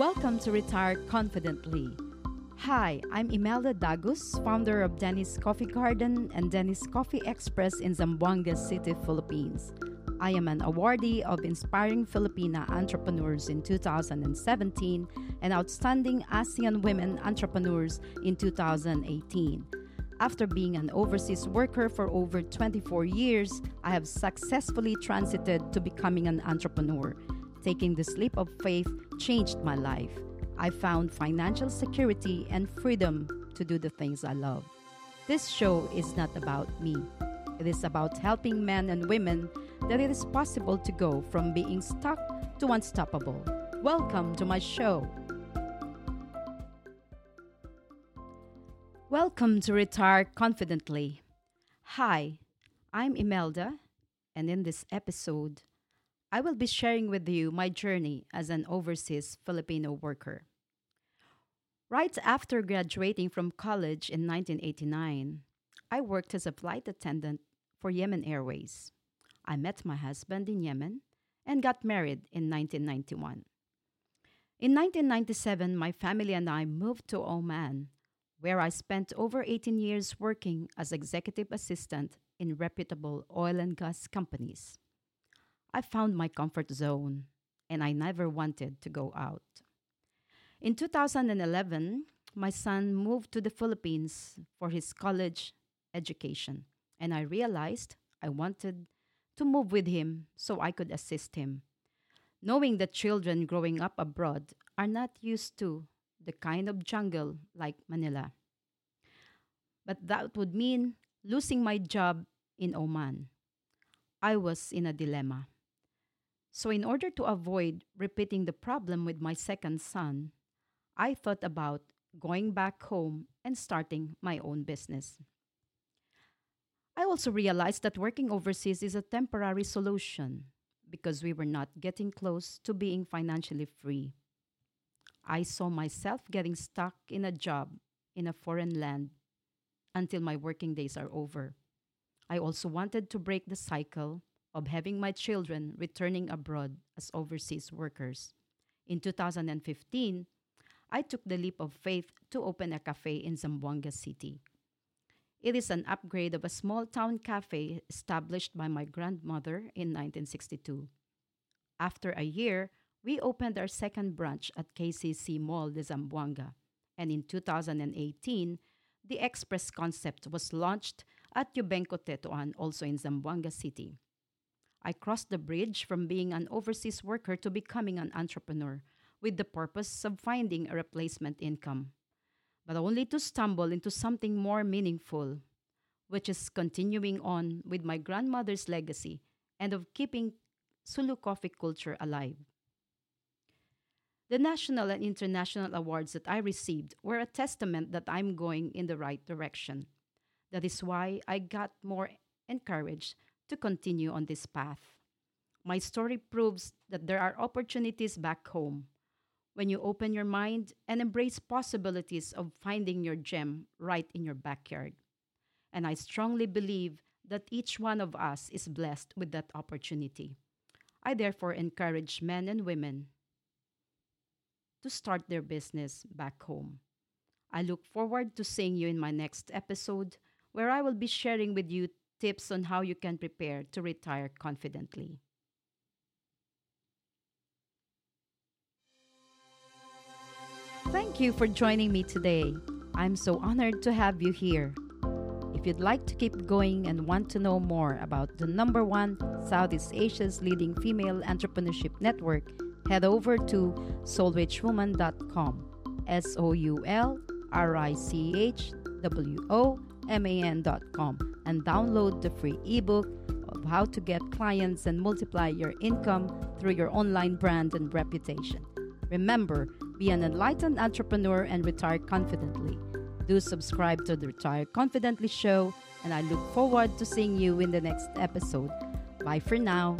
Welcome to Retire Confidently. Hi, I'm Imelda Dagus, founder of Dennis Coffee Garden and Dennis Coffee Express in Zamboanga City, Philippines. I am an awardee of Inspiring Filipina Entrepreneurs in 2017 and Outstanding ASEAN Women Entrepreneurs in 2018. After being an overseas worker for over 24 years, I have successfully transited to becoming an entrepreneur. Taking this leap of faith changed my life. I found financial security and freedom to do the things I love. This show is not about me. It is about helping men and women that it is possible to go from being stuck to unstoppable. Welcome to my show. Welcome to Retire Confidently. Hi, I'm Imelda, and in this episode, I will be sharing with you my journey as an overseas Filipino worker. Right after graduating from college in 1989, I worked as a flight attendant for Yemen Airways. I met my husband in Yemen and got married in 1991. In 1997, my family and I moved to Oman, where I spent over 18 years working as executive assistant in reputable oil and gas companies. I found my comfort zone and I never wanted to go out. In 2011, my son moved to the Philippines for his college education, and I realized I wanted to move with him so I could assist him. Knowing that children growing up abroad are not used to the kind of jungle like Manila. But that would mean losing my job in Oman. I was in a dilemma. So, in order to avoid repeating the problem with my second son, I thought about going back home and starting my own business. I also realized that working overseas is a temporary solution because we were not getting close to being financially free. I saw myself getting stuck in a job in a foreign land until my working days are over. I also wanted to break the cycle of having my children returning abroad as overseas workers. In 2015, I took the leap of faith to open a cafe in Zamboanga City. It is an upgrade of a small town cafe established by my grandmother in 1962. After a year, we opened our second branch at KCC Mall de Zamboanga, and in 2018, the Express concept was launched at Yubenco Tetuan, also in Zamboanga City. I crossed the bridge from being an overseas worker to becoming an entrepreneur with the purpose of finding a replacement income, but only to stumble into something more meaningful, which is continuing on with my grandmother's legacy and of keeping Sulu coffee culture alive. The national and international awards that I received were a testament that I'm going in the right direction. That is why I got more encouraged to continue on this path. My story proves that there are opportunities back home when you open your mind and embrace possibilities of finding your gem right in your backyard. And I strongly believe that each one of us is blessed with that opportunity. I therefore encourage men and women to start their business back home. I look forward to seeing you in my next episode, where I will be sharing with you tips on how you can prepare to retire confidently. Thank you for joining me today. I'm so honored to have you here. If you'd like to keep going and want to know more about the number one Southeast Asia's leading female entrepreneurship network, head over to soulrichwoman.com. S O U L R I C H W O M A N.com and download the free ebook of how to get clients and multiply your income through your online brand and reputation. Remember, be an enlightened entrepreneur and retire confidently. Do subscribe to the Retire Confidently show, and I look forward to seeing you in the next episode. Bye for now.